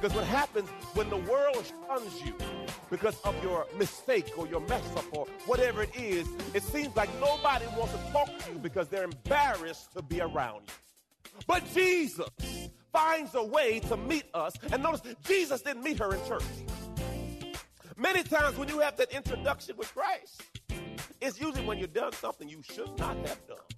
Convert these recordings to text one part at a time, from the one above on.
because what happens when the world shuns you because of your mistake or your mess up or whatever it is, it seems like nobody wants to talk to you because they're embarrassed to be around you. But Jesus finds a way to meet us. And notice, Jesus didn't meet her in church. Many times when you have that introduction with Christ, it's usually when you've done something you should not have done.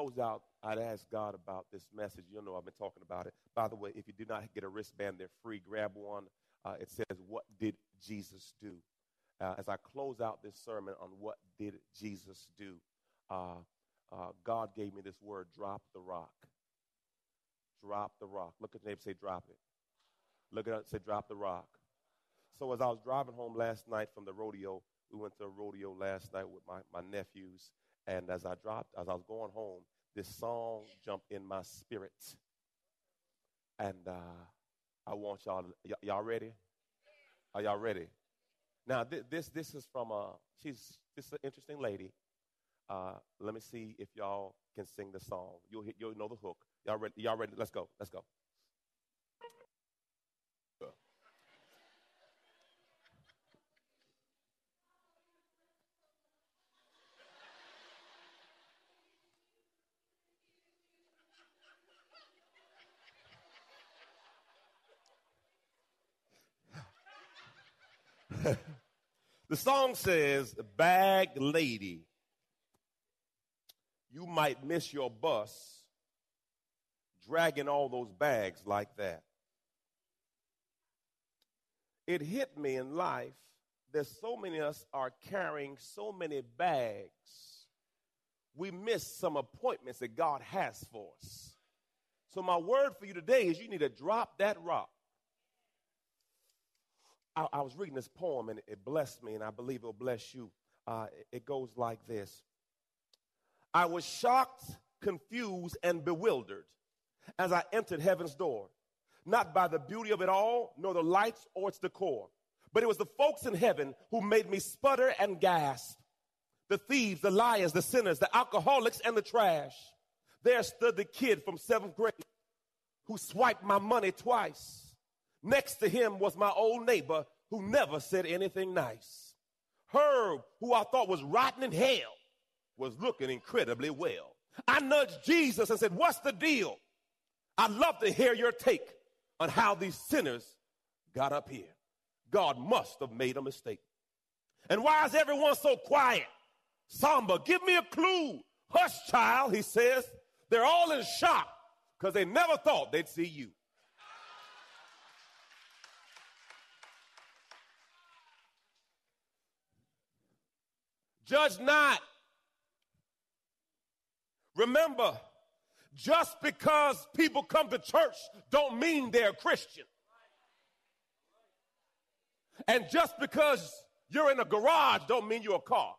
Close out, I'd ask God about this message. You'll know, I've been talking about it. By the way, if you do not get a wristband, they're free. Grab one. Uh, it says, What did Jesus do? Uh, as I close out this sermon on what did Jesus do, uh, uh, God gave me this word drop the rock. Drop the rock. Look at the neighbor say, Drop it. Look at it, say, Drop the rock. So as I was driving home last night from the rodeo, we went to a rodeo last night with my, my nephews. And as I dropped, as I was going home, this song jumped in my spirit. And uh, I want y'all, y- y'all ready? Are y'all ready? Now, th- this, this is from, uh, she's, this is an interesting lady. Uh, let me see if y'all can sing the song. You'll, you'll know the hook. Y'all ready? Y'all ready? Let's go. Let's go. The song says, Bag lady, you might miss your bus dragging all those bags like that. It hit me in life that so many of us are carrying so many bags, we miss some appointments that God has for us. So, my word for you today is you need to drop that rock. I, I was reading this poem and it blessed me, and I believe it'll bless you. Uh, it, it goes like this I was shocked, confused, and bewildered as I entered heaven's door, not by the beauty of it all, nor the lights or its decor, but it was the folks in heaven who made me sputter and gasp. The thieves, the liars, the sinners, the alcoholics, and the trash. There stood the kid from seventh grade who swiped my money twice. Next to him was my old neighbor who never said anything nice. Herb, who I thought was rotten in hell, was looking incredibly well. I nudged Jesus and said, What's the deal? I'd love to hear your take on how these sinners got up here. God must have made a mistake. And why is everyone so quiet? Samba, give me a clue. Hush, child, he says. They're all in shock because they never thought they'd see you. Judge not. Remember, just because people come to church don't mean they're Christian. And just because you're in a garage don't mean you're a car.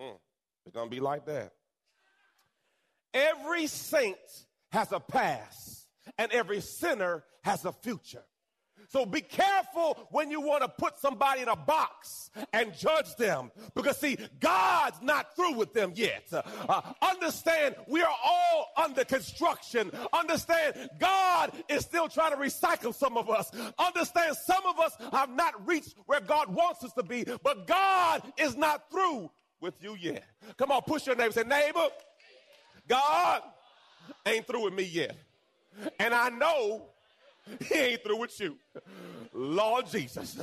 Mm, it's going to be like that. Every saint has a past, and every sinner has a future. So be careful when you want to put somebody in a box and judge them because see, God's not through with them yet. Uh, understand we are all under construction. Understand God is still trying to recycle some of us. Understand some of us have not reached where God wants us to be, but God is not through with you yet. Come on, push your neighbor. Say, neighbor, God ain't through with me yet. And I know he ain't through with you. Lord Jesus.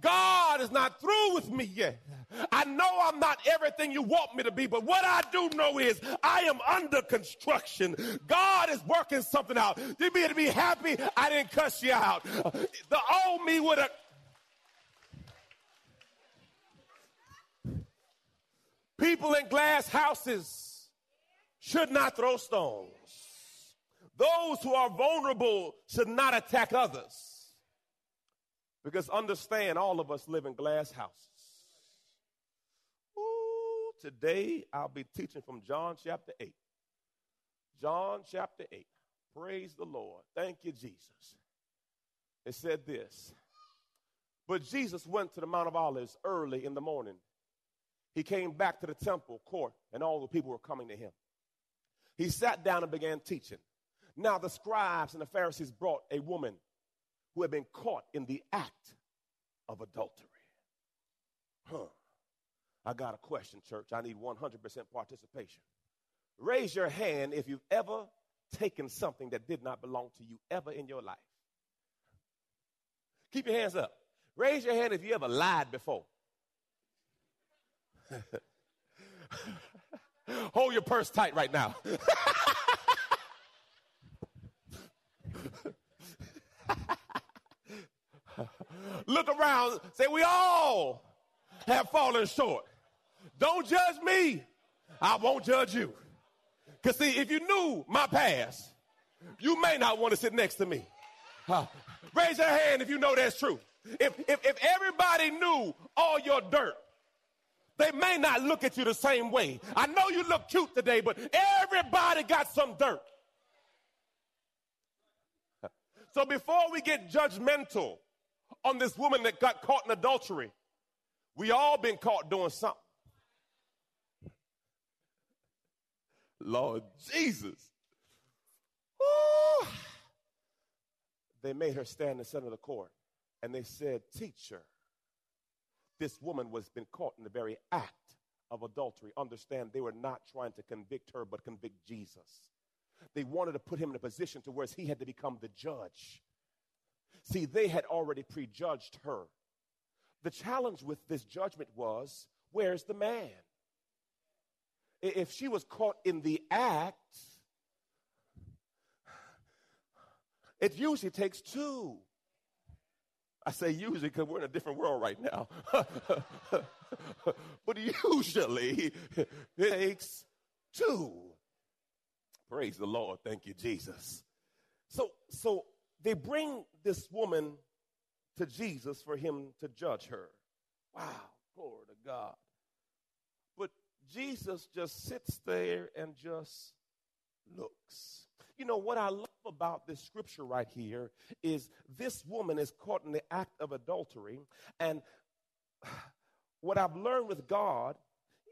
God is not through with me yet. I know I'm not everything you want me to be, but what I do know is I am under construction. God is working something out. You be to be happy I didn't cuss you out. The old me would have. People in glass houses should not throw stones. Those who are vulnerable should not attack others. Because understand, all of us live in glass houses. Ooh, today I'll be teaching from John chapter 8. John chapter 8. Praise the Lord. Thank you, Jesus. It said this But Jesus went to the Mount of Olives early in the morning. He came back to the temple court, and all the people were coming to him. He sat down and began teaching. Now the scribes and the Pharisees brought a woman who had been caught in the act of adultery. Huh. I got a question, church. I need 100% participation. Raise your hand if you've ever taken something that did not belong to you ever in your life. Keep your hands up. Raise your hand if you ever lied before. Hold your purse tight right now. Look around, say, We all have fallen short. Don't judge me. I won't judge you. Because, see, if you knew my past, you may not want to sit next to me. Uh, raise your hand if you know that's true. If, if, if everybody knew all your dirt, they may not look at you the same way. I know you look cute today, but everybody got some dirt. So before we get judgmental on this woman that got caught in adultery, we all been caught doing something. Lord Jesus. Ooh. They made her stand in the center of the court and they said, Teacher, this woman was been caught in the very act of adultery. Understand, they were not trying to convict her, but convict Jesus. They wanted to put him in a position to where he had to become the judge. See, they had already prejudged her. The challenge with this judgment was where's the man? If she was caught in the act, it usually takes two. I say usually because we're in a different world right now. but usually it takes two. Praise the Lord. Thank you, Jesus. So, so they bring this woman to Jesus for him to judge her. Wow, glory to God. But Jesus just sits there and just looks. You know, what I love about this scripture right here is this woman is caught in the act of adultery. And what I've learned with God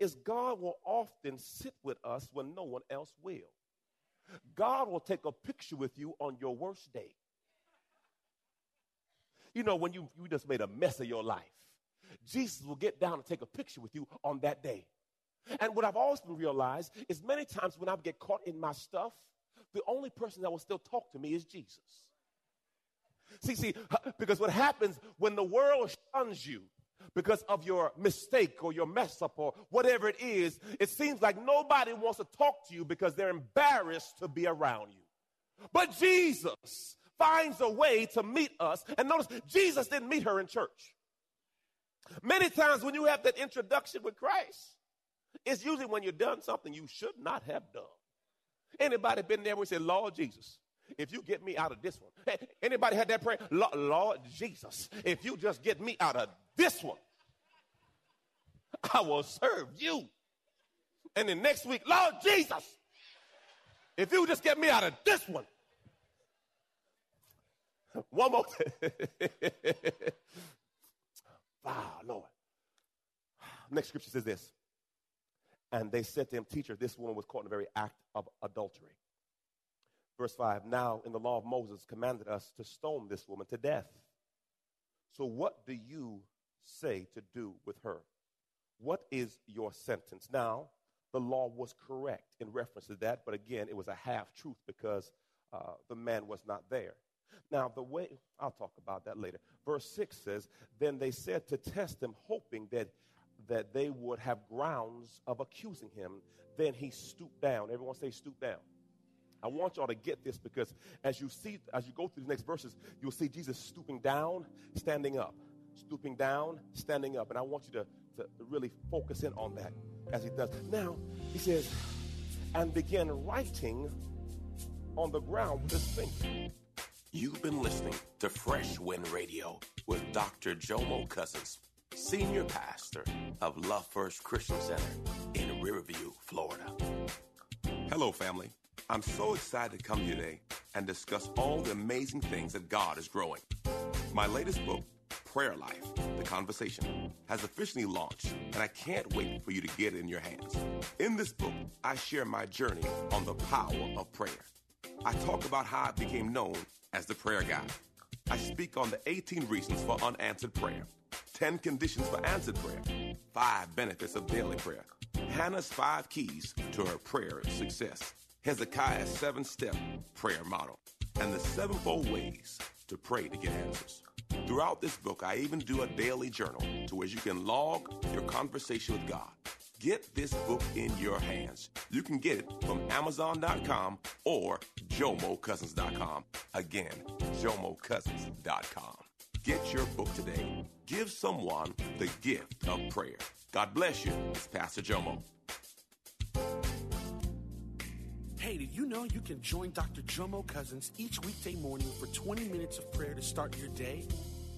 is God will often sit with us when no one else will. God will take a picture with you on your worst day. You know, when you, you just made a mess of your life, Jesus will get down and take a picture with you on that day. And what I've always been realized is many times when I get caught in my stuff, the only person that will still talk to me is Jesus. See, see, because what happens when the world shuns you because of your mistake or your mess up or whatever it is, it seems like nobody wants to talk to you because they're embarrassed to be around you. But Jesus finds a way to meet us. And notice, Jesus didn't meet her in church. Many times when you have that introduction with Christ, it's usually when you've done something you should not have done. Anybody been there where you say, Lord Jesus, if you get me out of this one. Hey, anybody had that prayer? Lord Jesus, if you just get me out of this one, I will serve you. And then next week, Lord Jesus, if you just get me out of this one, One more. wow, Lord. Next scripture says this. And they said to him, Teacher, this woman was caught in the very act of adultery. Verse 5 Now, in the law of Moses, commanded us to stone this woman to death. So, what do you say to do with her? What is your sentence? Now, the law was correct in reference to that, but again, it was a half truth because uh, the man was not there. Now, the way, I'll talk about that later. Verse 6 says, Then they said to test him, hoping that, that they would have grounds of accusing him. Then he stooped down. Everyone say, stoop down. I want y'all to get this because as you see, as you go through the next verses, you'll see Jesus stooping down, standing up, stooping down, standing up. And I want you to, to really focus in on that as he does. Now, he says, and began writing on the ground with his finger. You've been listening to Fresh Wind Radio with Dr. Jomo Cousins, Senior Pastor of Love First Christian Center in Riverview, Florida. Hello, family. I'm so excited to come here today and discuss all the amazing things that God is growing. My latest book, Prayer Life, The Conversation, has officially launched, and I can't wait for you to get it in your hands. In this book, I share my journey on the power of prayer. I talk about how I became known as the prayer guy. I speak on the 18 reasons for unanswered prayer, 10 conditions for answered prayer, 5 benefits of daily prayer, Hannah's 5 keys to her prayer success, Hezekiah's 7 step prayer model, and the sevenfold ways to pray to get answers. Throughout this book, I even do a daily journal to where you can log your conversation with God. Get this book in your hands. You can get it from Amazon.com or JomoCousins.com. Again, JomoCousins.com. Get your book today. Give someone the gift of prayer. God bless you. It's Pastor Jomo. Hey, did you know you can join Dr. Jomo Cousins each weekday morning for 20 minutes of prayer to start your day?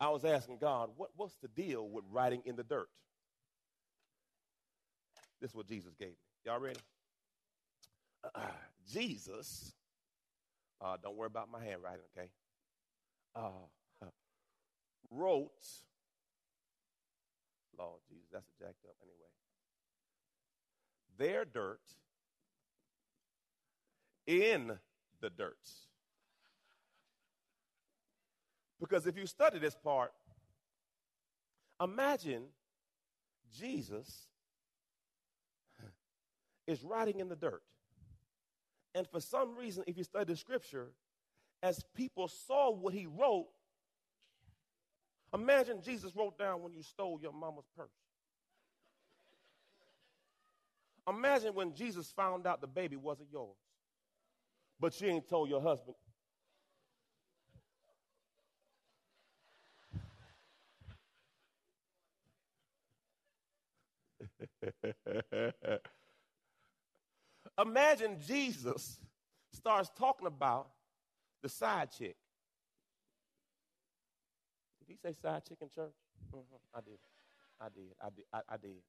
I was asking God, what, what's the deal with writing in the dirt? This is what Jesus gave me. Y'all ready? Uh, Jesus, uh, don't worry about my handwriting, okay? Uh, wrote, Lord Jesus, that's a jacked up anyway. Their dirt in the dirt. Because if you study this part, imagine Jesus is writing in the dirt. And for some reason, if you study the scripture, as people saw what he wrote, imagine Jesus wrote down when you stole your mama's purse. Imagine when Jesus found out the baby wasn't yours, but you ain't told your husband. Imagine Jesus starts talking about the side chick. Did he say side chick in church? Mm-hmm. I did. I did. I did. I, I did.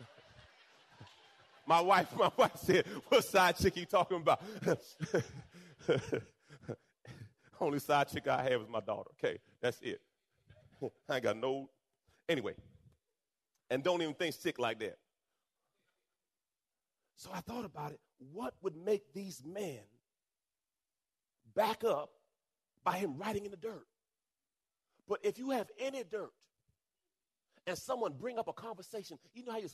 my wife, my wife said, "What side chick you talking about?" Only side chick I have is my daughter. Okay, that's it. I ain't got no. Anyway, and don't even think sick like that. So I thought about it. What would make these men back up by him writing in the dirt. But if you have any dirt and someone bring up a conversation, you know how you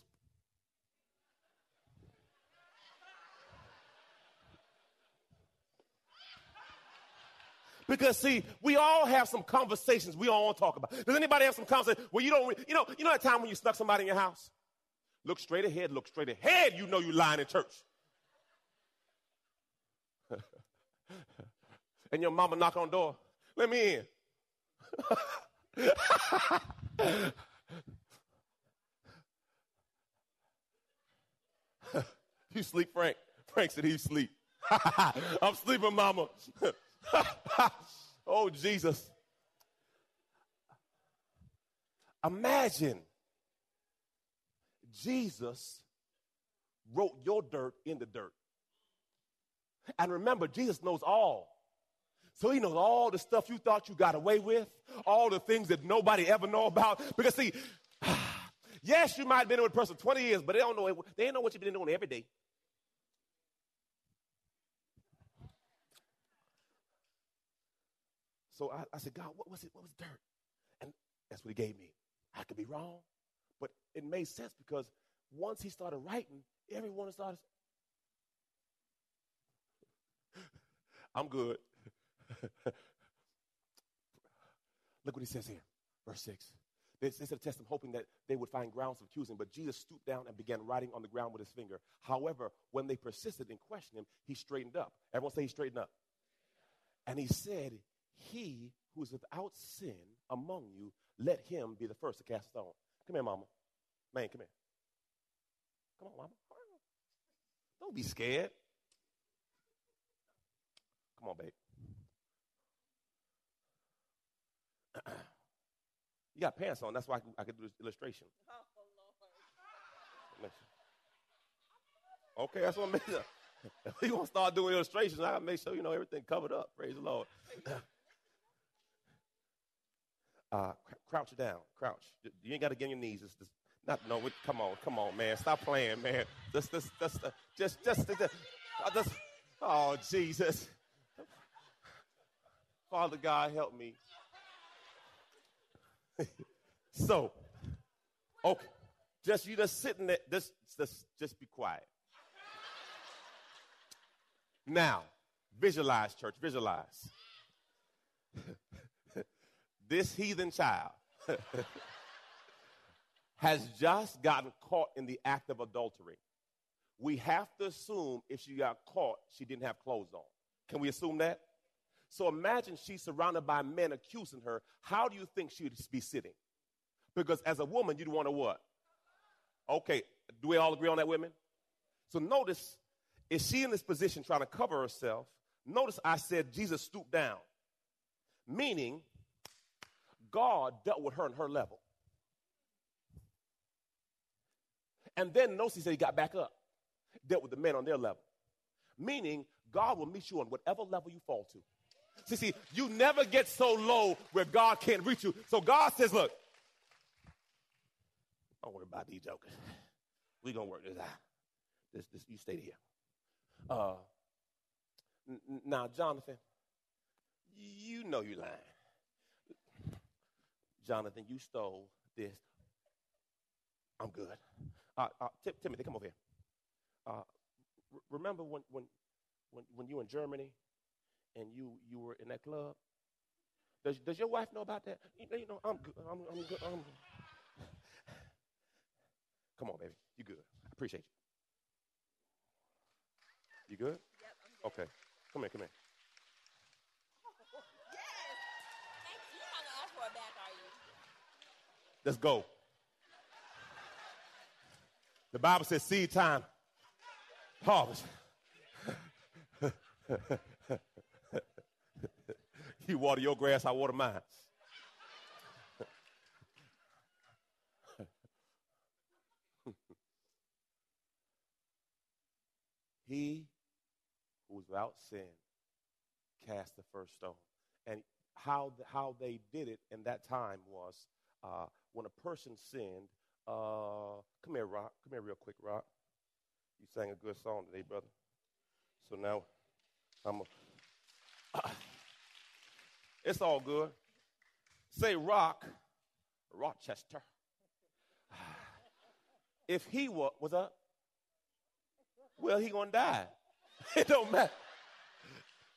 Because see, we all have some conversations we all want to talk about. Does anybody have some conversation where you don't, you know, you know that time when you snuck somebody in your house? Look straight ahead, look straight ahead, you know you're lying in church. and your mama knock on door, let me in. you sleep, Frank? Frank said he sleep. I'm sleeping, mama. oh, Jesus. Imagine Jesus wrote your dirt in the dirt. And remember, Jesus knows all. So he knows all the stuff you thought you got away with, all the things that nobody ever know about. Because see, yes, you might have been with a person 20 years, but they don't know they don't know what you've been doing every day. So I, I said, God, what was it? What was dirt? And that's what he gave me. I could be wrong, but it made sense because once he started writing, everyone started. I'm good. Look what he says here, verse 6. They, they said, test him, hoping that they would find grounds of accusing. But Jesus stooped down and began writing on the ground with his finger. However, when they persisted in questioning him, he straightened up. Everyone say he straightened up. And he said, he who is without sin among you, let him be the first to cast a stone. Come here, mama. Man, come here. Come on, mama. Don't be scared. Come on, babe. you got pants on. That's why I could, I could do this illustration. Oh, okay, that's what I'm making. If you want to start doing illustrations, I gotta make sure you know everything covered up. Praise the Lord. Uh, crouch down, crouch. You ain't got to get on your knees. It's just, not no. Come on, come on, man. Stop playing, man. Just, just, just, just, just, just, just oh Jesus, Father God, help me. so, okay, just you just sitting there. Just, just, just be quiet. Now, visualize, church. Visualize this heathen child has just gotten caught in the act of adultery. We have to assume if she got caught, she didn't have clothes on. Can we assume that? So imagine she's surrounded by men accusing her. How do you think she would be sitting? Because as a woman, you'd want to what? Okay, do we all agree on that, women? So notice, is she in this position trying to cover herself? Notice I said Jesus stooped down, meaning God dealt with her on her level. And then notice he said he got back up, dealt with the men on their level. Meaning, God will meet you on whatever level you fall to. See, see, you never get so low where God can't reach you. So God says, look, don't worry about these jokers. We're going to work this out. This, this, you stay here. Uh, n- now, Jonathan, you know you're lying. Jonathan, you stole this. I'm good. Uh, uh, Tim- Timothy, come over here. Uh, r- remember when, when, when, when you were in Germany and you, you were in that club? Does, does your wife know about that? You know, you know I'm good. I'm, I'm good. I'm... Come on, baby. You good. I appreciate you. You good? Yep, good. Okay. Come here, come here. Let's go. The Bible says seed time, harvest. you water your grass, I water mine. he who was without sin cast the first stone. And how, how they did it in that time was uh, when a person sinned, uh, come here, Rock. Come here, real quick, Rock. You sang a good song today, brother. So now I'm a. It's all good. Say rock, Rochester. If he was, was up, well, he gonna die. It don't matter.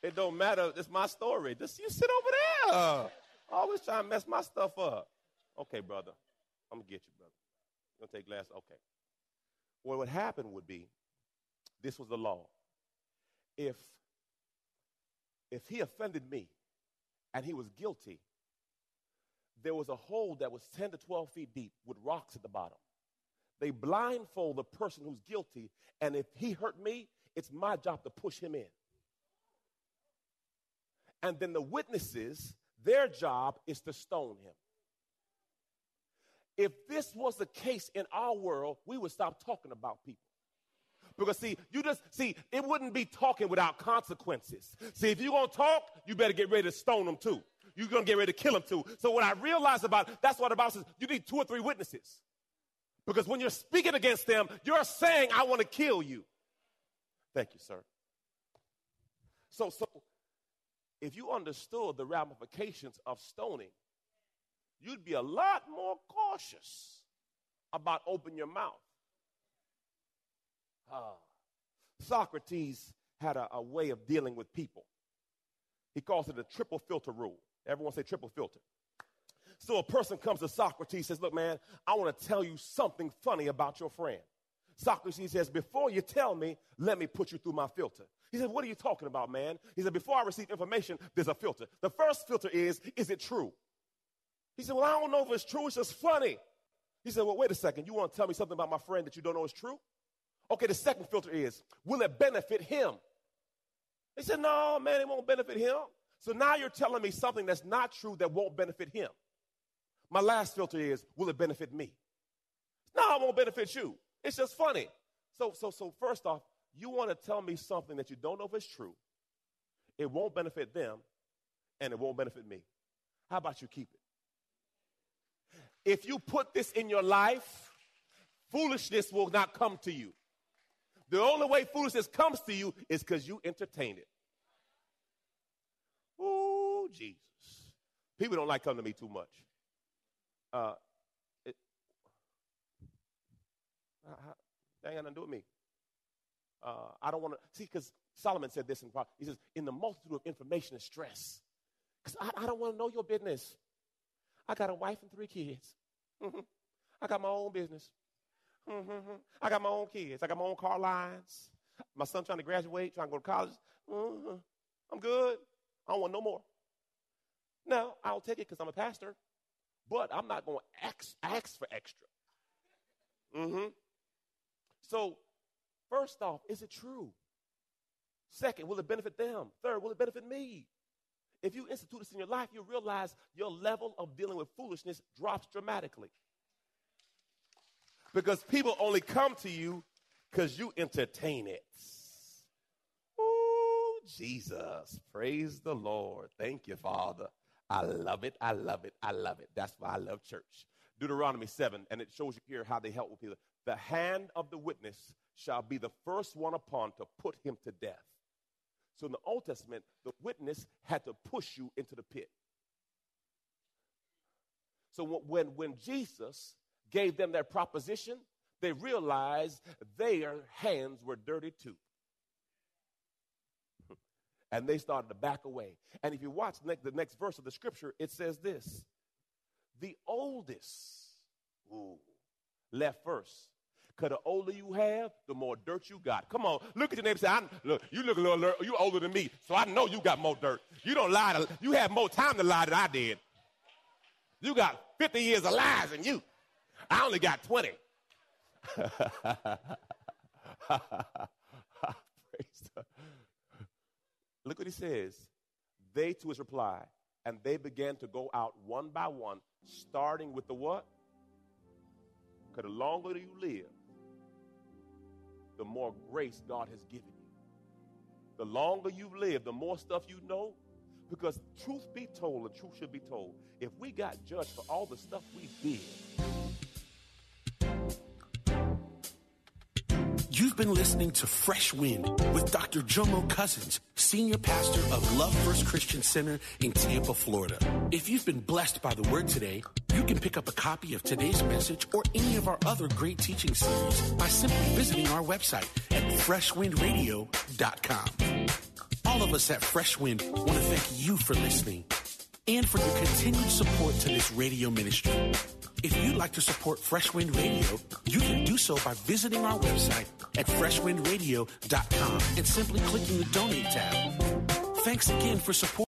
It don't matter. It's my story. Just you sit over there. Always trying to mess my stuff up. Okay, brother. I'm gonna get you, brother. You gonna take glass? Okay. Well, what happened would be, this was the law. If if he offended me and he was guilty, there was a hole that was 10 to 12 feet deep with rocks at the bottom. They blindfold the person who's guilty, and if he hurt me, it's my job to push him in. And then the witnesses, their job is to stone him. If this was the case in our world, we would stop talking about people. Because see, you just see, it wouldn't be talking without consequences. See, if you're gonna talk, you better get ready to stone them too. You're gonna get ready to kill them too. So what I realized about that's what the Bible says, you need two or three witnesses. Because when you're speaking against them, you're saying, I want to kill you. Thank you, sir. So, so if you understood the ramifications of stoning, you'd be a lot more cautious about opening your mouth. Ah. Socrates had a, a way of dealing with people. He calls it a triple filter rule. Everyone say triple filter. So a person comes to Socrates says, Look, man, I want to tell you something funny about your friend. Socrates says, Before you tell me, let me put you through my filter. He said, What are you talking about, man? He said, Before I receive information, there's a filter. The first filter is, Is it true? He said, Well, I don't know if it's true. It's just funny. He said, Well, wait a second. You want to tell me something about my friend that you don't know is true? Okay, the second filter is, Will it benefit him? He said, No, man, it won't benefit him. So now you're telling me something that's not true that won't benefit him. My last filter is, will it benefit me? No, it won't benefit you. It's just funny. So, so, so first off, you want to tell me something that you don't know if it's true. It won't benefit them, and it won't benefit me. How about you keep it? If you put this in your life, foolishness will not come to you. The only way foolishness comes to you is because you entertain it. Oh, Jesus. People don't like coming to me too much. Uh, it, uh, that ain't got nothing to do with me. Uh, I don't want to see because Solomon said this in he says, in the multitude of information and stress. Because I, I, don't want to know your business. I got a wife and three kids. Mm-hmm. I got my own business. Mm-hmm. I got my own kids. I got my own car lines. My son trying to graduate, trying to go to college. Mm-hmm. I'm good. I don't want no more. Now, I'll take it because I'm a pastor but I'm not going to ask, ask for extra. Mm-hmm. So, first off, is it true? Second, will it benefit them? Third, will it benefit me? If you institute this in your life, you realize your level of dealing with foolishness drops dramatically. Because people only come to you because you entertain it. Oh, Jesus. Praise the Lord. Thank you, Father. I love it. I love it. I love it. That's why I love church. Deuteronomy 7, and it shows you here how they help with people. The hand of the witness shall be the first one upon to put him to death. So in the Old Testament, the witness had to push you into the pit. So when, when Jesus gave them their proposition, they realized their hands were dirty too and they started to back away. And if you watch the next verse of the scripture, it says this The oldest ooh, left first. Because the older you have, the more dirt you got. Come on, look at your neighbor and say, I, look, you look a little, you older than me, so I know you got more dirt. You don't lie, to, you have more time to lie than I did. You got 50 years of lies than you. I only got 20. Look what he says. They to his reply, and they began to go out one by one, starting with the what? Because the longer you live, the more grace God has given you. The longer you live, the more stuff you know. Because truth be told, the truth should be told. If we got judged for all the stuff we did, You've been listening to Fresh Wind with Dr. Jomo Cousins, Senior Pastor of Love First Christian Center in Tampa, Florida. If you've been blessed by the word today, you can pick up a copy of today's message or any of our other great teaching series by simply visiting our website at freshwindradio.com. All of us at Fresh Wind want to thank you for listening and for your continued support to this radio ministry. If you'd like to support Fresh Wind Radio, you can do so by visiting our website at freshwindradio.com and simply clicking the donate tab. Thanks again for support.